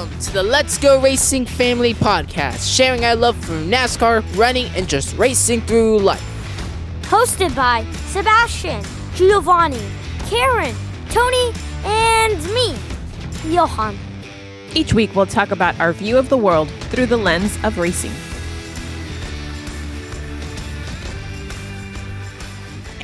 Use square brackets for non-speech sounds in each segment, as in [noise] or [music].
Welcome to the Let's Go Racing Family Podcast, sharing our love for NASCAR, running, and just racing through life. Hosted by Sebastian, Giovanni, Karen, Tony, and me, Johan. Each week, we'll talk about our view of the world through the lens of racing.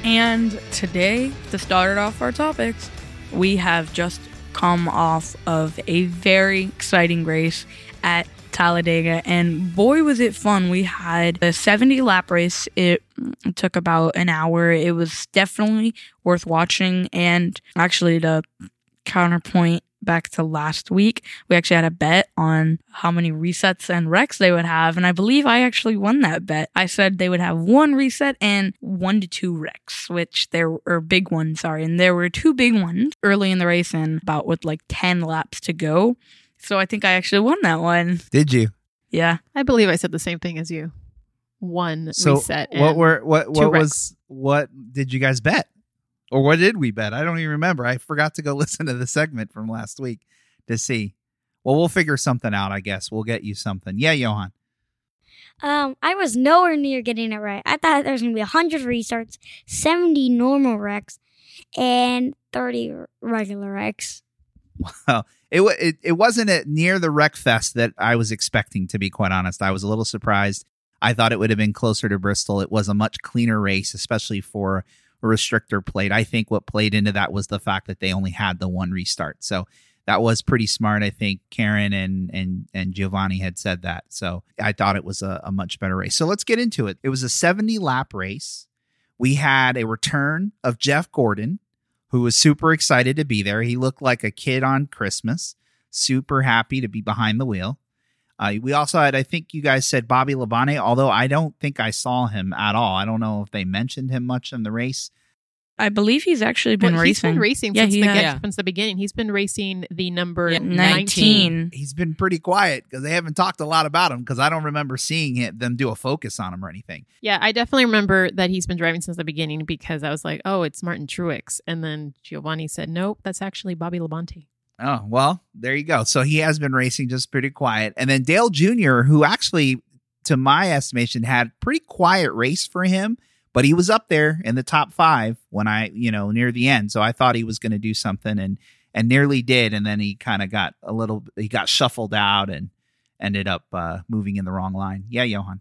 And today, to start off our topics, we have just come off of a very exciting race at Talladega. And boy, was it fun. We had a 70 lap race. It took about an hour. It was definitely worth watching. And actually, to counterpoint back to last week, we actually had a bet on how many resets and wrecks they would have. And I believe I actually won that bet. I said they would have one reset and one to two wrecks, which there were big ones, sorry. And there were two big ones early in the race and about with like 10 laps to go. So I think I actually won that one. Did you? Yeah. I believe I said the same thing as you. One So reset. what and were what what wrecks. was what did you guys bet? Or what did we bet? I don't even remember. I forgot to go [laughs] listen to the segment from last week to see. Well, we'll figure something out, I guess. We'll get you something. Yeah, Johan. Um, I was nowhere near getting it right. I thought there was gonna be hundred restarts, seventy normal wrecks, and thirty regular wrecks. Well, it it, it wasn't at near the wreck fest that I was expecting. To be quite honest, I was a little surprised. I thought it would have been closer to Bristol. It was a much cleaner race, especially for restrictor plate. I think what played into that was the fact that they only had the one restart. So that was pretty smart. I think Karen and and and Giovanni had said that. So I thought it was a, a much better race. So let's get into it. It was a 70 lap race. We had a return of Jeff Gordon, who was super excited to be there. He looked like a kid on Christmas, super happy to be behind the wheel. Uh, we also had, I think you guys said Bobby Labonte, although I don't think I saw him at all. I don't know if they mentioned him much in the race. I believe he's actually been Well, he's racing. been racing Yeah, since, he the, get- Yeah. since the beginning. He's been racing the number Yeah, 19. 19. He's been pretty quiet because they haven't talked a lot about him because I don't remember seeing it, them do a focus on him or anything. Yeah, I definitely remember that he's been driving since the beginning because I was like, oh, it's Martin Truex. And then Giovanni said, nope, that's actually Bobby Labonte. Oh, well, there you go. So he has been racing just pretty quiet. And then Dale Jr., who actually, to my estimation, had pretty quiet race for him, but he was up there in the top five when I, you know, near the end. So I thought he was going to do something and and nearly did. And then he kind of got a little he got shuffled out and ended up uh moving in the wrong line. Yeah, Johan.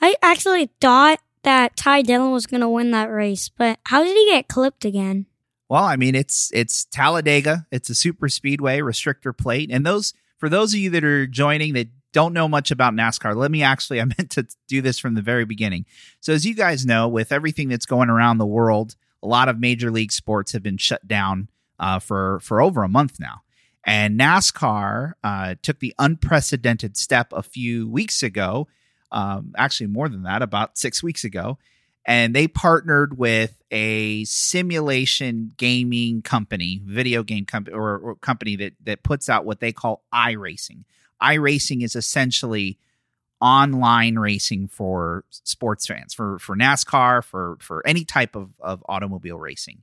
I actually thought that Ty Dillon was gonna win that race, but how did he get clipped again? Well, I mean, it's it's Talladega. It's a super speedway restrictor plate, and those for those of you that are joining that don't know much about NASCAR, let me actually [laughs] I meant to do this from the very beginning. So, as you guys know, with everything that's going around the world, a lot of major league sports have been shut down uh, for for over a month now. And NASCAR uh, took the unprecedented step a few weeks ago, um, actually more than that, about six weeks ago, and they partnered with a simulation gaming company, video game company, or, or company that that puts out what they call iRacing. iRacing is essentially online racing for sports fans, for for NASCAR, for for any type of of automobile racing.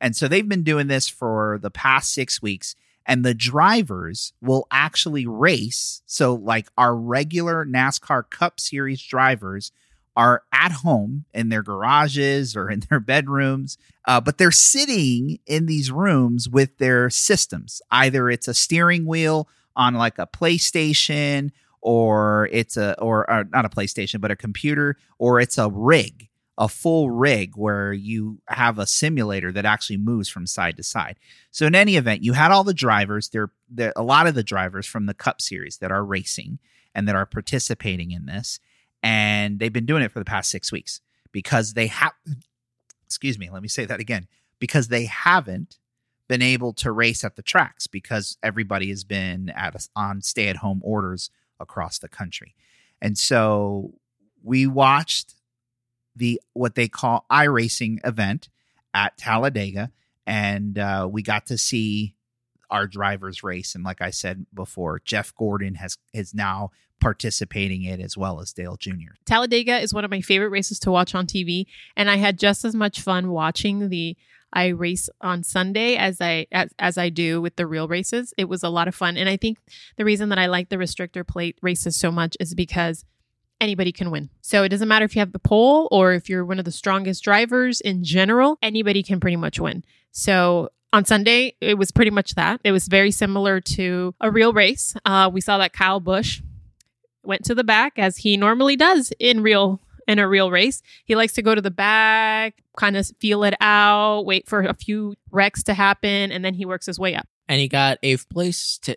And so they've been doing this for the past six weeks, and the drivers will actually race. So, like our regular NASCAR Cup Series drivers are at home in their garages or in their [laughs] bedrooms, uh, but they're sitting in these rooms with their systems. Either it's a steering wheel on like a PlayStation, or it's a or, or not a PlayStation, but a computer, or it's a rig, a full rig where you have a simulator that actually moves from side to side. So in any event, you had all the drivers. There a lot of the drivers from the Cup Series that are racing and that are participating in this and they've been doing it for the past six weeks because they have excuse me let me say that again because they haven't been able to race at the tracks because everybody has been at a, on stay at home orders across the country. And so we watched the what they call iRacing event at Talladega and uh, we got to see our drivers race. And like I said before Jeff Gordon has is now participating in as well as Dale Jr. Talladega is one of my favorite races to watch on TV, and I had just as much fun watching the I race on Sunday as I as, as I do with the real races. It was a lot of fun, and I think the reason that I like the restrictor plate races so much is because anybody can win. So it doesn't matter if you have the pole or if you're one of the strongest drivers in general, anybody can pretty much win. So on Sunday, it was pretty much that. It was very similar to a real race. Uh, we saw that Kyle Busch went to the back as he normally does in real in a real race. He likes to go to the back, kind of feel it out, wait for a few wrecks to happen, and then he works his way up. And he got eighth place to,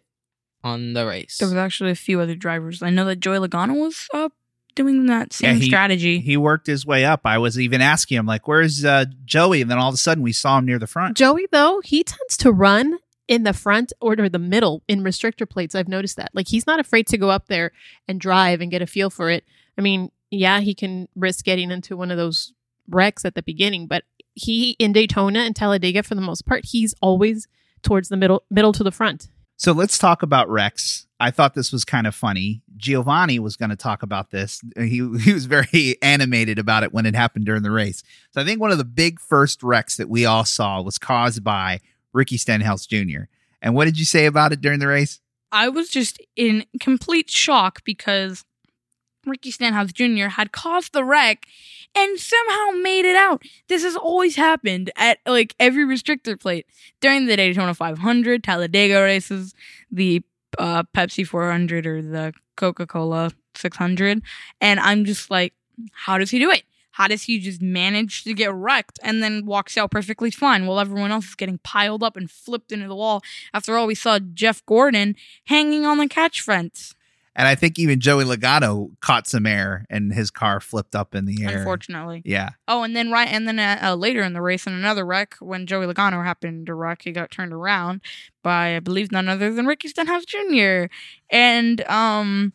on the race. There was actually a few other drivers. I know that Joey Logano was up doing that same he- strategy. He worked his way up. I was even asking him, like, where's uh, Joey? And then all of a sudden we saw him near the front. Joey, though, he tends to run in the front or the middle in restrictor plates. I've noticed that. Like he's not afraid to go up there and drive and get a feel for it. I mean, yeah, he can risk getting into one of those wrecks at the beginning, but he in Daytona and Talladega for the most part, he's always towards the middle middle to the front. So let's talk about wrecks. I thought this was kind of funny. Giovanni was going to talk about this. He he was very [laughs] animated about it when it happened during the race. So I think one of the big first wrecks that we all saw was caused by Ricky Stenhouse Jr. And what did you say about it during the race? I was just in complete shock because Ricky Stenhouse Jr. had caused the wreck and somehow made it out. This has always happened at like every restrictor plate during the Daytona 500, Talladega races, the uh, Pepsi 400 or the Coca Cola 600. And I'm just like, how does he do it? How does he just manage to get wrecked and then walks out perfectly fine while everyone else is getting piled up and flipped into the wall? After all, we saw Jeff Gordon hanging on the catch fence. And I think even Joey Logano caught some air and his car flipped up in the air. Unfortunately. Yeah. Oh, and then right, and then uh, uh, later in the race, in another wreck, when Joey Logano happened to wreck, he got turned around by, I believe, none other than Ricky Stenhouse Jr. And um,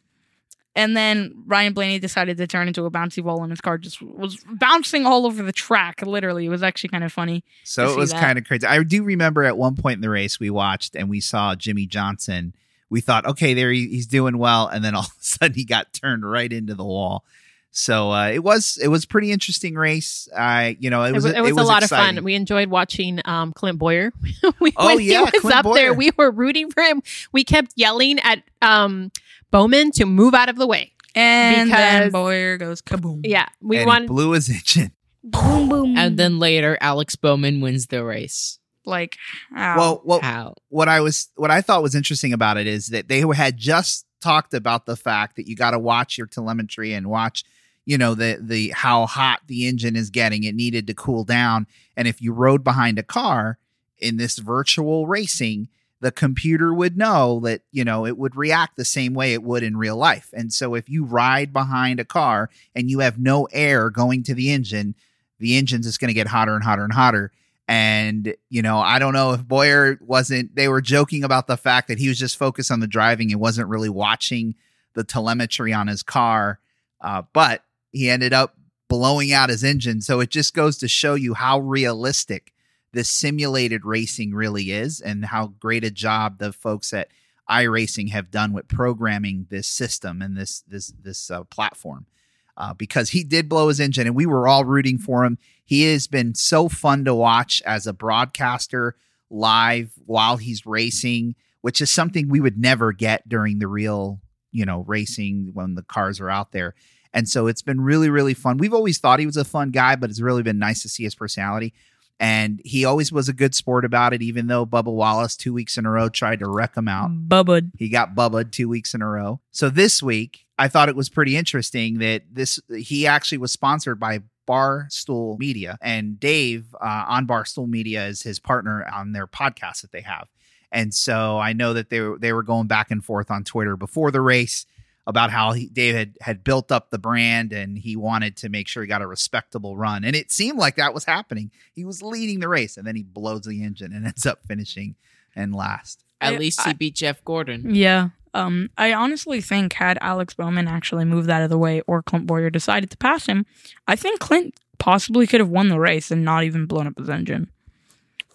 and then Ryan Blaney decided to turn into a bouncy ball, and his car just was bouncing all over the track. Literally, it was actually kind of funny. So it was kind of crazy. I do remember at one point in the race we watched and we saw Jimmie Johnson. We thought, okay, there he, he's doing well, and then all of a sudden he got turned right into the wall. So uh, it was it was a pretty interesting race. I you know it It was was, it was, a lot of fun. We enjoyed watching um, Clint Bowyer. [laughs] we, Oh, when yeah, he was Clint up there, Bowyer. we were rooting for him. We kept yelling at um, Bowman to move out of the way. And then Because- Bowyer goes kaboom. Yeah, we and wanted. he blew his engine. Boom, boom. and then later, Alex Bowman wins the race. Like, ow. Well, well, How? what I was what I thought was interesting about it is that they had just talked about the fact that you got to watch your telemetry and watch you know the the how hot the engine is getting it needed to cool down. And if you rode behind a car in this virtual racing the computer would know that you know it would react the same way it would in real life. And so if you ride behind a car and you have no air going to the engine the engine's just going to get hotter and hotter and hotter. And, you know, I don't know if Bowyer wasn't, they were joking about the fact that he was just focused on the driving and wasn't really watching the telemetry on his car. Uh, but he ended up blowing out his engine. So it just goes to show you how realistic this simulated racing really is and how great a job the folks at iRacing have done with programming this system and this this this uh, platform. Uh, because he did blow his engine and we were all rooting for him. He has been so fun to watch as a broadcaster live while he's racing, which is something we would never get during the real, you know, racing when the cars are out there. And so it's been really, really fun. We've always thought he was a fun guy, but it's really been nice to see his personality. And he always was a good sport about it, even though Bubba Wallace two weeks in a row tried to wreck him out. Bubba. He got bubbaed two weeks in a row. So this week, I thought it was pretty interesting that this he actually was sponsored by Barstool Media, and Dave uh, on Barstool Media is his partner on their podcast that they have. And so I know that they were they were going back and forth on Twitter before the race about how he, Dave had, had built up the brand and he wanted to make sure he got a respectable run. And it seemed like that was happening. He was leading the race, and then he blows the engine and [laughs] ends up finishing and last. At I- least he I- beat Jeff Gordon. Yeah. Um, I honestly think had Alex Bowman actually moved out of the way or Clint Bowyer decided to pass him, I think Clint possibly could have won the race and not even blown up his engine.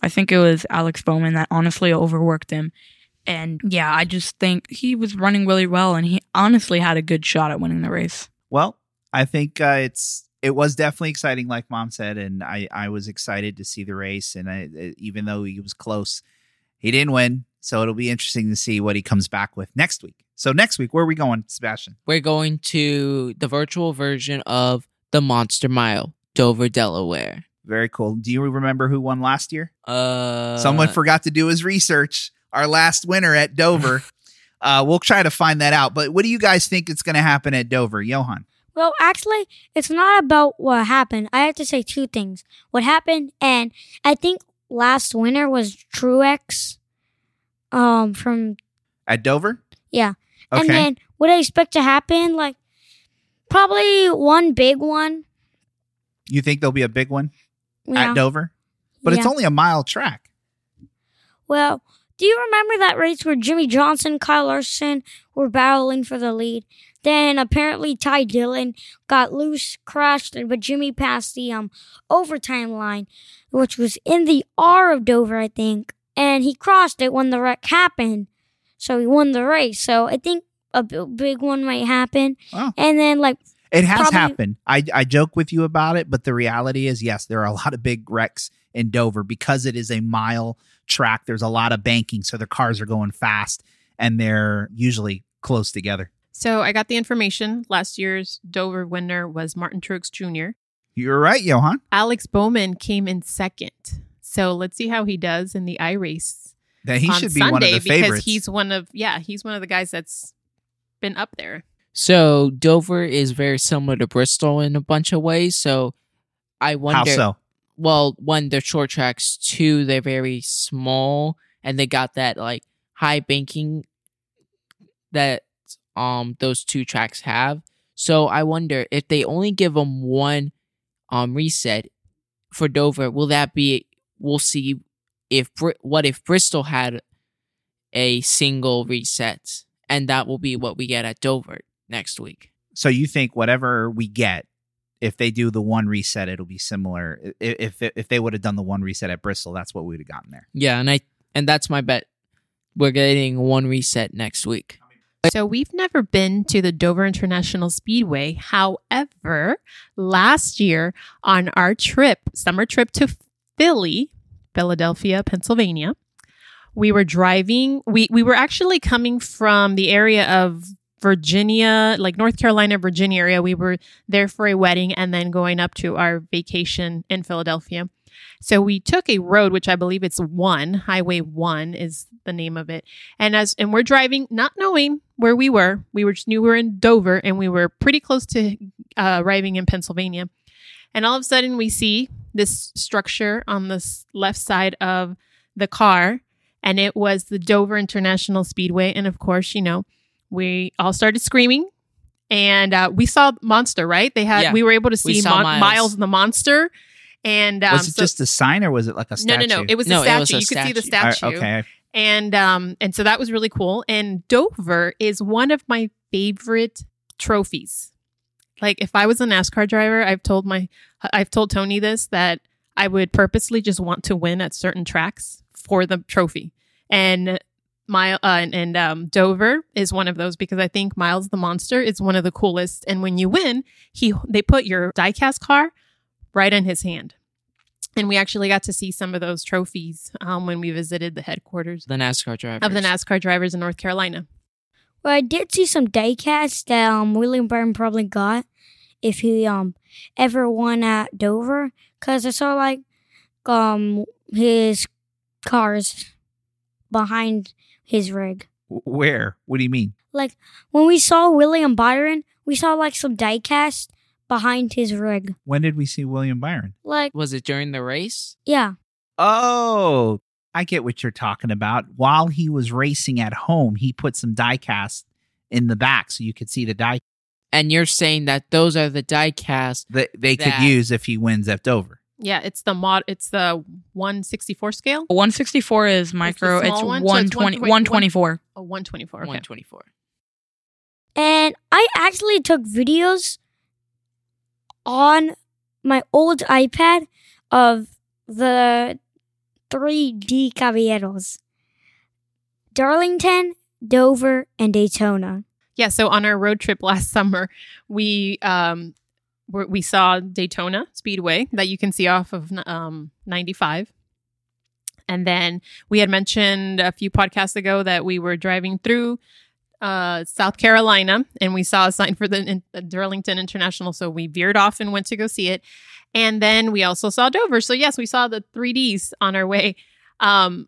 I think it was Alex Bowman that honestly overworked him. And yeah, I just think he was running really well and he honestly had a good shot at winning the race. Well, I think uh, it's it was definitely exciting, like Mom said, and I I was excited to see the race. And I, even though he was close, he didn't win. So it'll be interesting to see what he comes back with next week. So next week, where are we going, Sebastian? We're going to the virtual version of the Monster Mile, Dover, Delaware. Very cool. Do you remember who won last year? Uh, Someone forgot to do his research. Our last winner at Dover. [laughs] uh, we'll try to find that out. But what do you guys think is going to happen at Dover, Johan? Well, actually, it's not about what happened. I have to say two things. What happened, and I think last winner was Truex um, from At Dover? Yeah. Okay. And then what I expect to happen, like probably one big one. you think there'll be a big one Yeah. at Dover? But it's only a mile track. Well, do you remember that race where Jimmie Johnson, Kyle Larson were battling for the lead? Then apparently Ty Dillon got loose, crashed, but Jimmie passed the um overtime line, which was in the R of Dover, I think, and he crossed it when the wreck happened. So he won the race. So I think a big one might happen. Oh. And then like It has Probably- happened. I, I joke with you about it, but the reality is, yes, there are a lot of big wrecks in Dover because it is a mile track. There's a lot of banking, so the cars are going fast and they're usually close together. So I got the information. Last year's Dover winner was Martin Truex Jr. You're right, Johan. Alex Bowman came in second. So let's see how he does in the I race That he on should be Sunday one of the because favorites. he's one of yeah he's one of the guys that's been up there. So Dover is very similar to Bristol in a bunch of ways. So I wonder. How so? Well, one, they're short tracks. Two, they're very small, and they got that like high banking that um those two tracks have. So I wonder if they only give them one um reset for Dover, will that be? We'll see if what if Bristol had a single reset, and that will be what we get at Dover next week. So you think whatever we get, if they do the one reset, it'll be similar. If if, if they would have done the one reset at Bristol, that's what we would have gotten there. Yeah, and I and that's my bet. We're getting one reset next week. So we've never been to the Dover International Speedway. However, last year on our trip, summer trip to Philly, Philadelphia, Pennsylvania, we were driving. We we were actually coming from the area of Virginia, like North Carolina, Virginia area. We were there for a wedding and then going up to our vacation in Philadelphia. So we took a road, which I believe it's one, Highway One is the name of it. And as and we're driving, not knowing where we were, we were just knew we were in Dover, and we were pretty close to uh, arriving in Pennsylvania. And all of a sudden, we see this structure on the left side of the car, and it was the Dover International Speedway. And of course, you know, we all started screaming. And uh, we saw Monster, right? They had Yeah. we were able to see Mon- Miles. Miles the Monster, and um, was it so- just a sign or was it like a no, statue? no, no. It was No, a statue. was a you could see the statue. All statue. right, okay. And um and so that was really cool. And Dover is one of my favorite trophies. Like if I was a NASCAR driver, I've told my I've told Tony this that I would purposely just want to win at certain tracks for the trophy. And my uh, and, and um, Dover is one of those because I think Miles the Monster is one of the coolest. And when you win, he they put your diecast car right in his hand. And we actually got to see some of those trophies um, when we visited the headquarters The NASCAR drivers. of the NASCAR drivers in North Carolina. Well, I did see some diecasts that um, William Byron probably got if he um ever won at Dover, because I saw like um his cars behind his rig. Where? What do you mean? Like when we saw William Byron, we saw like some diecast behind his rig. When did we see William Byron? Like Was it during the race? yeah, Oh, I get what you're talking about. While he was racing at home, he put some diecast in the back so you could see the die And you're saying that those are the die cast. that they could use if he wins at Dover. Yeah, it's the mod. It's the 164 scale. 164 is micro. It's, small one? So 120, one- 124. Oh, 124. Okay. 124. and I actually took videos on my old iPad of the 3D Caballeros. Darlington, Dover, and Daytona. Yeah. So on our road trip last [laughs] summer, we um we're- we saw Daytona Speedway that you can see off of um, 95. And then we had mentioned a few podcasts ago that we were driving through uh, South Carolina and we saw a sign for the in, uh, Darlington International. So we veered off and went to go see it. And then we also saw Dover. So, yes, we saw the 3Ds on our way. Um,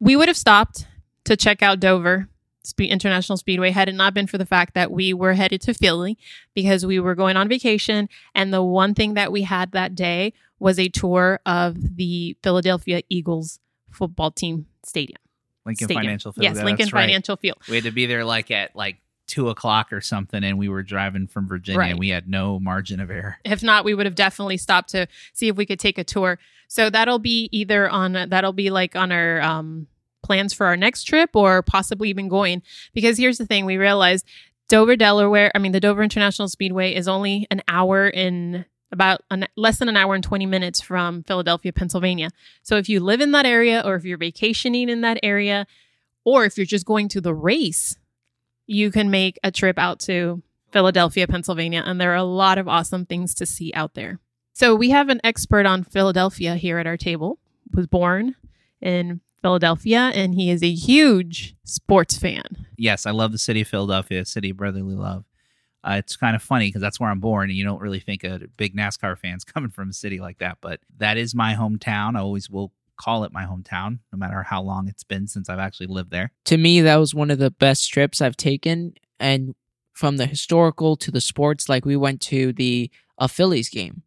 we would have stopped to check out Dover Spe- International Speedway had it not been for the fact that we were headed to Philly because we were going on vacation. And the one thing that we had that day was a tour of the Philadelphia Eagles football team stadium. Lincoln Stadium. Financial Field. Yes, yeah, Lincoln that's right. Financial Field. We had to be there like at like two o'clock or something, and we were driving from Virginia. Right. and We had no margin of error. If not, we would have definitely stopped to see if we could take a tour. So that'll be either on that'll be like on our um, plans for our next trip or possibly even going. Because here's the thing: we realized Dover, Delaware. I mean, the Dover International Speedway is only an hour in about an, less than an hour and 20 minutes from Philadelphia, Pennsylvania. So if you live in that area or if you're vacationing in that area or if you're just going to the race, you can make a trip out to Philadelphia, Pennsylvania, and there are a lot of awesome things to see out there. So we have an expert on Philadelphia here at our table. Was born in Philadelphia and he is a huge sports fan. Yes, I love the city of Philadelphia, city of brotherly love. Uh, it's kind of funny because that's where I'm born, and you don't really think a big NASCAR fans [laughs] coming from a city like that. But that is my hometown. I always will call it my hometown, no matter how long it's been since I've actually lived there. To me, that was one of the best trips I've taken. And from the historical to the sports, like we went to the a Phillies game,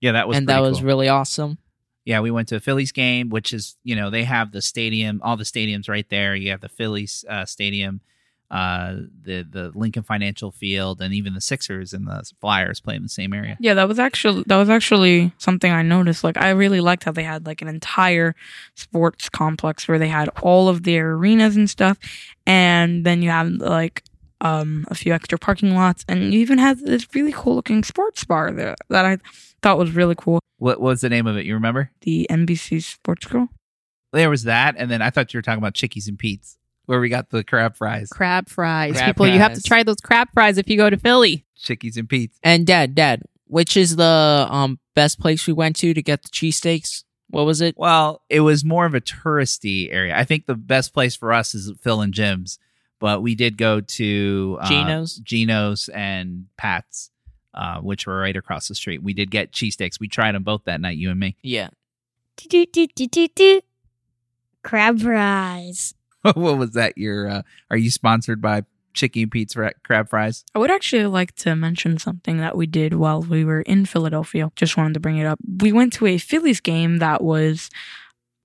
Yeah, that was and that pretty was really awesome. Yeah, we went to a Phillies game, which is you know they have the stadium, all the stadiums right there. You have the Phillies uh, stadium, uh, the the Lincoln Financial Field, and even the Sixers and the Flyers play in the same area. Yeah, that was actually that was actually something I noticed. Like I really liked how they had like an entire sports complex where they had all of their arenas and stuff, and then you have like um a few extra parking lots, and you even had this really cool looking sports bar there that I thought was really cool. What, what was the name of it? You remember? The NBC Sports Grill. There was that, and then I thought you were talking about Chickies and Pete's, where we got the crab fries. Crab fries. Crab People, you have to try those crab fries if you go to Philly. Chickies and Pete's. And Dad, Dad, which is the um best place we went to to get the cheesesteaks? What was it? Well, it was more of a touristy area. I think the best place for us is Phil and Jim's, but we did go to uh, Geno's? Geno's and Pat's, uh, which were right across the street. We did get cheesesteaks. We tried them both that night, you and me. Yeah. Do, do, do, do, do. Crab fries. [laughs] what was that? Your uh, are you sponsored by chicken pizza Pete's crab fries? I would actually like to mention something that we did while we were in Philadelphia. Just wanted to bring it up. We went to a Phillies game that was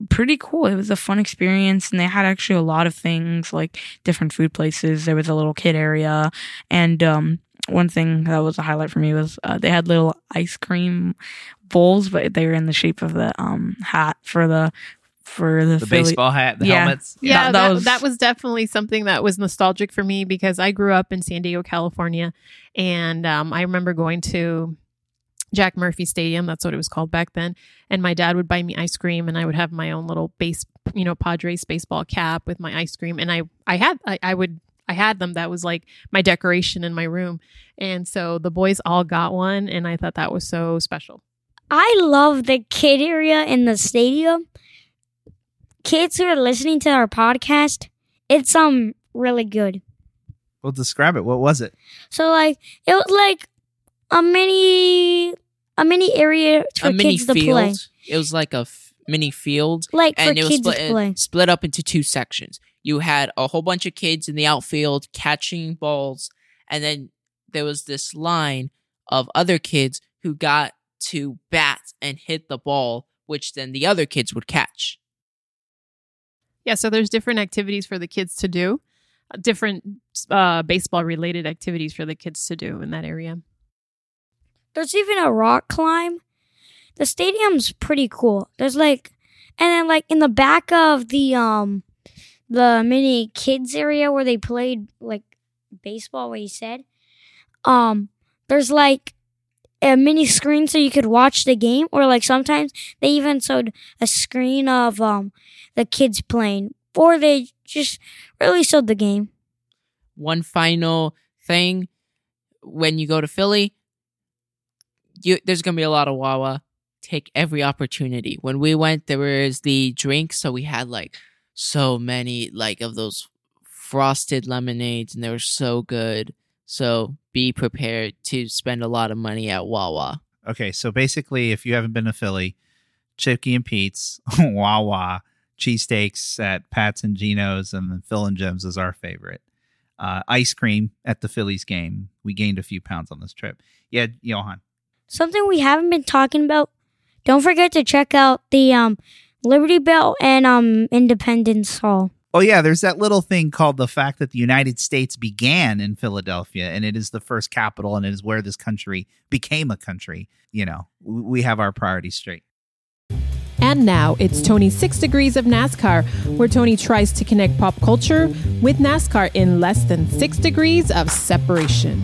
pretty cool. It was a fun experience, and they had actually a lot of things like different food places. There was a little kid area, and um, one thing that was a highlight for me was uh, they had little ice cream bowls, but they were in the shape of the um, hat for the for the, The baseball hat, the Yeah. helmets. Yeah, That- that, that that, was- was, definitely something that was nostalgic for me because I grew up in San Diego, California, and um, I remember going to Jack Murphy Stadium. That's what it was called back then. And my dad would buy me ice cream, and I would have my own little base, you know, Padres baseball cap with my ice cream. And I, I had, I, I would, I had them. That was like my decoration in my room. And so the boys all got one, and I thought that was so special. I love the kid area in the stadium. Kids who are listening to our podcast, it's um really good. Well, describe it. What was it? So like it was like a mini a mini area for a mini kids to field. play. It was like a f- mini field, Like for and it was kids split, to play. split up into two sections. You had a whole bunch of kids in the outfield catching balls, and then there was this line of other kids who got to bat and hit the ball, which then the other kids would catch. Yeah, so there's different activities for the kids to do, different uh, baseball related activities for the kids to do in that area. There's even a rock climb. The stadium's pretty cool. There's like and then like in the back of the um the mini kids area where they played like baseball what he said. Um there's like a mini screen so you could watch the game or like sometimes they even showed a screen of um the kids playing or they just really showed the game. One final thing when you go to Philly, you, there's gonna be a lot of Wawa. Take every opportunity. When we went, there was the drinks, so we had like so many like of those frosted lemonades, and they were so good. So be prepared to spend a lot of money at Wawa. Okay, so basically, if you haven't been to Philly, Chicky and Pete's, [laughs] Wawa, cheesesteaks at Pat's and Geno's, and then Phil and Jim's is our favorite. Uh, ice cream at the Phillies game. We gained a few pounds on this trip. Yeah, Johan. Something we haven't been talking about. Don't forget to check out the um, Liberty Bell and um, Independence Hall. Oh yeah, there's that little thing called the fact that the United States began in Philadelphia, and it is the first capital, and it is where this country became a country. You know, we have our priorities straight. And now it's Tony's Six Degrees of NASCAR, where Tony tries to connect pop culture with NASCAR in less than six degrees of separation.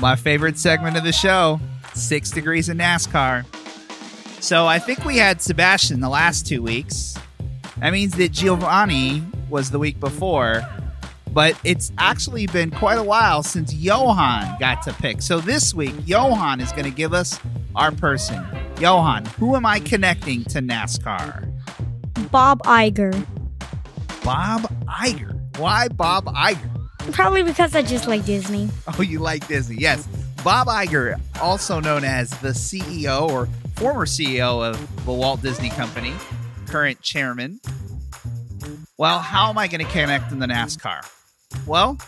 My favorite segment of the show, Six Degrees of NASCAR. So I think we had Sebastian the last two weeks. That means that Giovanni was the week before, but it's actually been quite a while since Johan got to pick. So this week, Johan is going to give us our person. Johan, who am I connecting to NASCAR? Bob Iger. Bob Iger. Why Bob Iger? Probably because I just like Disney. [laughs] Oh, you like Disney? Yes. Bob Iger, also known as the CEO or former CEO of the Walt Disney Company, current chairman. Well, how am I going to connect in the NASCAR? Well,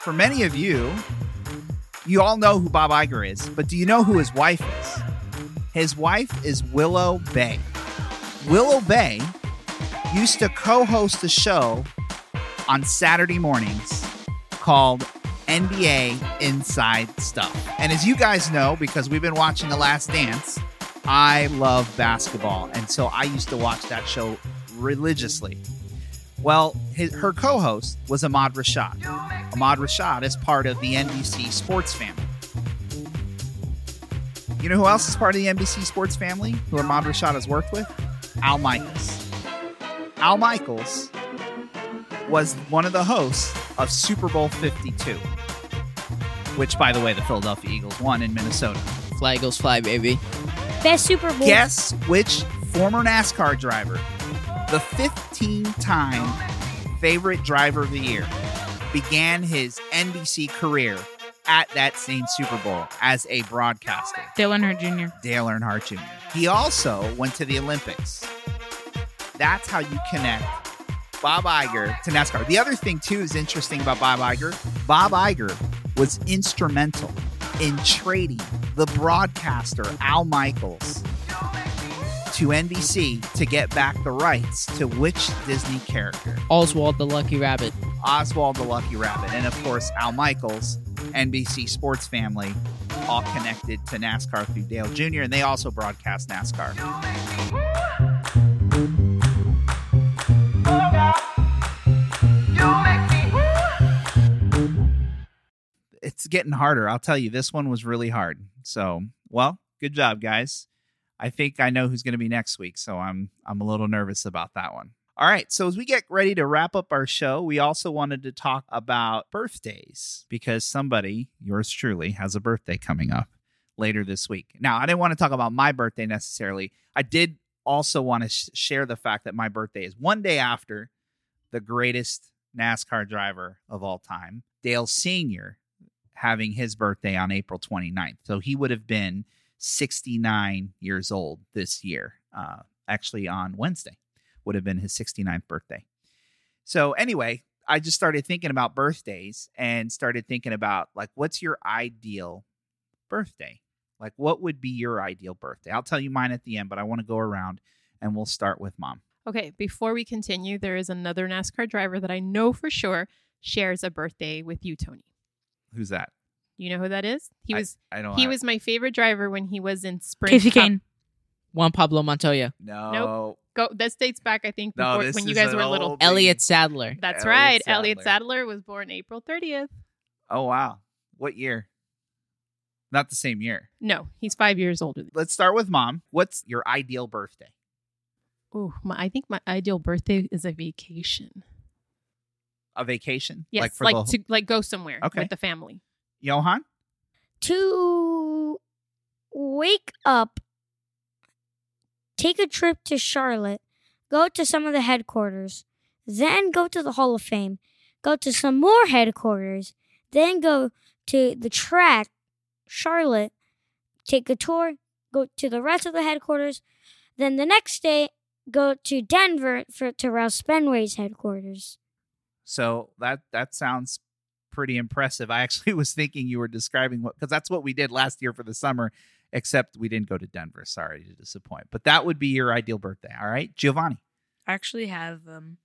for many of you, you all know who Bob Iger is, but do you know who his wife is? His wife is Willow Bay. Willow Bay used to co host a show on Saturday mornings called NBA Inside Stuff. And as you guys know, because we've been watching The Last Dance, I love basketball. And so I used to watch that show religiously. Well, his, her co host was Ahmad Rashad. Ahmad Rashad is part of the NBC sports family. You know who else is part of the NBC sports family who Ahmad Rashad has worked with? Al Michaels. Al Michaels was one of the hosts of Super Bowl 52, which, by the way, the Philadelphia Eagles won in Minnesota. Fly Eagles fly, baby. Best Super Bowl. Guess which former NASCAR driver, the 15 time favorite driver of the year, began his NBC career at that same Super Bowl as a broadcaster? Dale Earnhardt Jr. Dale Earnhardt Jr. He also went to the Olympics. That's how you connect Bob Iger to NASCAR. The other thing, too, is interesting about Bob Iger. Bob Iger was instrumental in trading the broadcaster Al Michaels to NBC to get back the rights to which Disney character? Oswald the Lucky Rabbit. Oswald the Lucky Rabbit. And of course, Al Michaels, NBC Sports Family, all connected to NASCAR through Dale Jr., and they also broadcast NASCAR. Getting harder. I'll tell you, this one was really hard. So, well, good job, guys. I think I know who's going to be next week, so I'm I'm a little nervous about that one. All right, so as we get ready to wrap up our show, we also wanted to talk about birthdays because somebody, yours truly, has a birthday coming up later this week. Now, I didn't want to talk about my birthday necessarily. I did also want to sh- share the fact that my birthday is one day after the greatest NASCAR driver of all time, Dale Sr., having his birthday on April 29th. So he would have been 69 years old this year, uh, actually on Wednesday would have been his 69th birthday. So anyway, I just started thinking about birthdays and started thinking about like what's your ideal birthday? Like what would be your ideal birthday? I'll tell you mine at the end, but I want to go around and we'll start with mom. Okay, before we continue, there is another NASCAR driver that I know for sure shares a birthday with you, Tony. Who's that? You know who that is? He I- was I don't he have- was my favorite driver when he was in Sprint. Kasey Cup. Kahne. Juan Pablo Montoya. No. Nope. Go This dates back, I think, No, before this when you is guys an were little. old- Elliott Sadler. That's Elliott right. Sadler. Elliott Sadler was born April 30th. Oh wow. What year? Not the same year. No, he's five years older. Than Let's start with mom. What's your ideal birthday? Ooh, my, I think my ideal birthday is a vacation. A vacation? Yes, Like like, the to like go somewhere Okay. with the family. Johan? to wake up, take a trip to Charlotte, go to some of the headquarters, then go to the Hall of Fame, go to some more headquarters, then go to the track, Charlotte, take a tour, go to the rest of the headquarters, then the next day go to Denver for to Roush Fenway's headquarters. So that that sounds pretty impressive. I actually [laughs] was thinking you were describing what because that's what we did last year for the summer, except we didn't go to Denver. Sorry to disappoint. But that would be your ideal birthday. All right, Giovanni, I actually have um,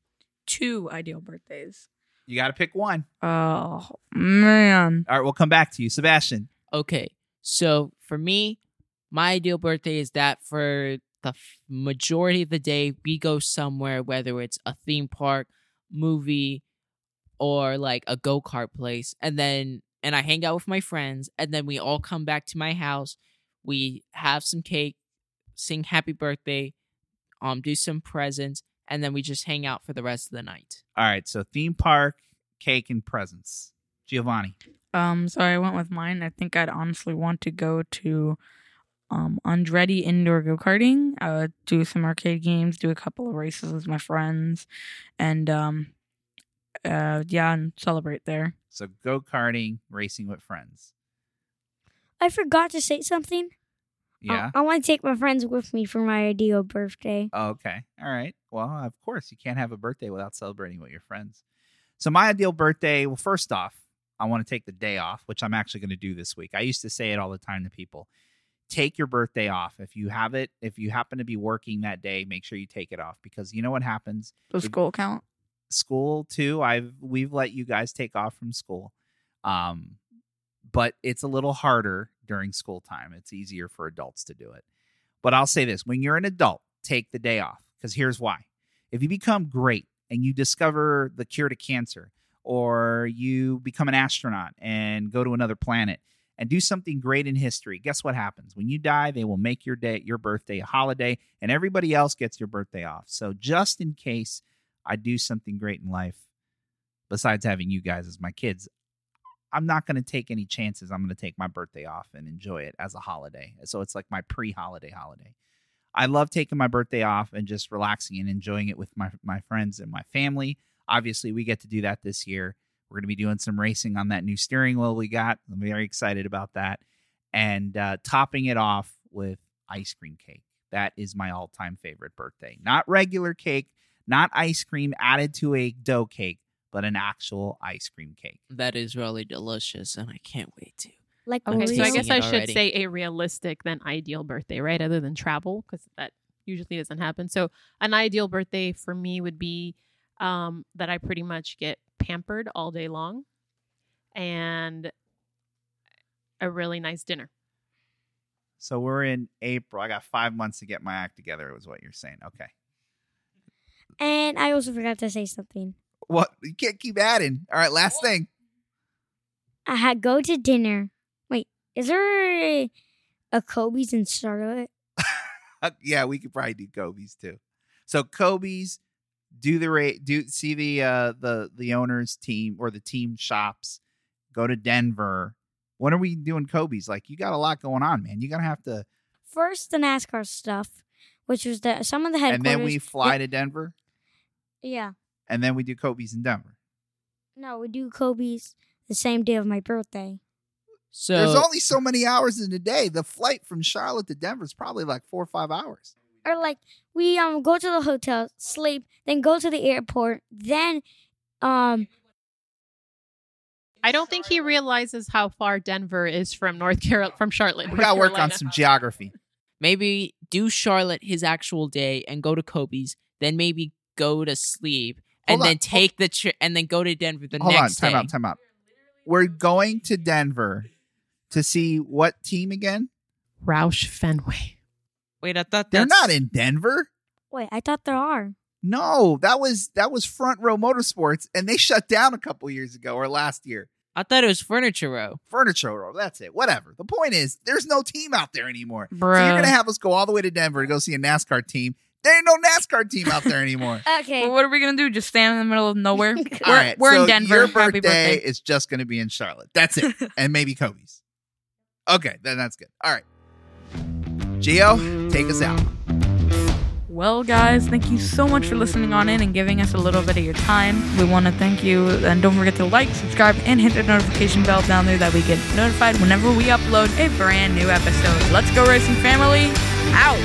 two ideal birthdays. you got to pick one. Oh man, All right, we'll come back to you, Sebastian. Okay, so for me, my ideal birthday is that for the f- majority of the day, we go somewhere, whether it's a theme park, movie, or like a go kart place, and then and I hang out with my friends, and then we all come back to my house. We have some cake, sing happy birthday, um, do some presents, and then we just hang out for the rest of the night. All right, so theme park, cake, and presents. Giovanni. Um, so I went with mine. I think I'd honestly want to go to um Andretti indoor go karting. Uh, do some arcade games, do a couple of races with my friends, and um, uh, yeah, and celebrate there. So go karting, racing with friends. I forgot to say something. Yeah. I, want to take my friends with me for my ideal birthday. Oh, okay. All right. Well, of course, you can't have a birthday without celebrating with your friends. So, my ideal birthday, well, first off, I want to take the day off, which I'm actually going to do this week. I used to say it all the time to people take your birthday off. If you have it, if you happen to be working that day, make sure you take it off because you know what happens? Does school count? School too. I've we've let you guys take off from school. Um but it's a little harder during school time. It's easier for adults to do it. But I'll say this, when you're an adult, take the day off because here's why. If you become great and you discover the cure to cancer or you become an astronaut and go to another planet and do something great in history, guess what happens? When you die, they will make your day your birthday a holiday and everybody else gets your birthday off. So just in case I do something great in life, besides having you guys as my kids, I'm not going to take any chances. I'm going to take my birthday off and enjoy it as a holiday. So it's like my pre holiday holiday. I love taking my birthday off and just relaxing and enjoying it with my, my friends and my family. Obviously, we get to do that this year. We're going to be doing some racing on that new steering wheel we got. I'm very excited about that. And uh, topping it off with ice cream cake. That is my all time favorite birthday. Not regular cake, not ice cream added to a dough cake, but an actual ice cream cake. That is really delicious, and I can't wait to. Like Okay, so I guess I should already. say a realistic than ideal birthday, right? Other than travel, because that usually doesn't happen. So an ideal birthday for me would be um, that I pretty much get pampered all day long, and a really nice dinner. So we're in April. I got five months to get my act together, was what you're saying. Okay. And I also forgot to say something. What? You can't keep adding. All right, last thing. I had go to dinner. Wait, is there a, a Kobe's in Charlotte? [laughs] Yeah, we could probably do Kobe's too. So Kobe's do the rate do see the uh the the owners team or the team shops go to Denver. When are we doing Kobe's? Like you got a lot going on, man. You're gonna have to First, the NASCAR stuff, which was the some of the headquarters and then we fly to Denver yeah. and then we do Kobe's in Denver. No, we do Kobe's the same day of my birthday. So There's only so many hours in a day. The flight from Charlotte to Denver is probably like four or five hours. Or like we um go to the hotel, sleep, then go to the airport, then um I don't think he realizes how far Denver is from North Carolina, from Charlotte. We gotta work on some geography. maybe do Charlotte his actual day and go to Kobe's, then maybe go to sleep and Hold on, then take the trip and then go to Denver the Hold on, next time day. out, time out. We're going to Denver to see what team again? Roush Fenway. Wait, I thought They're that's, not in Denver. wait, I thought there are. No, that was that was Front Row Motorsports, and they shut down a couple years ago or last year. I thought it was Furniture Row. Furniture Row, that's it. Whatever. The point is, there's no team out there anymore. So you're gonna have us go all the way to Denver to go see a NASCAR team. There ain't no NASCAR team out there anymore. [laughs] Okay. Well, what are we gonna do? Just stand in the middle of nowhere? [laughs] all we're right, we're so in Denver. Your Happy birthday birthday. is just gonna be in Charlotte. That's it, [laughs] and maybe Kobe's. Okay, then that's good. All right. Geo, take us out. Well, guys, thank you so much for listening on in and giving us a little bit of your time. We want to thank you, and don't forget to like, subscribe, and hit the notification bell down there that we get notified whenever we upload a brand new episode. Let's go, racing family! Out!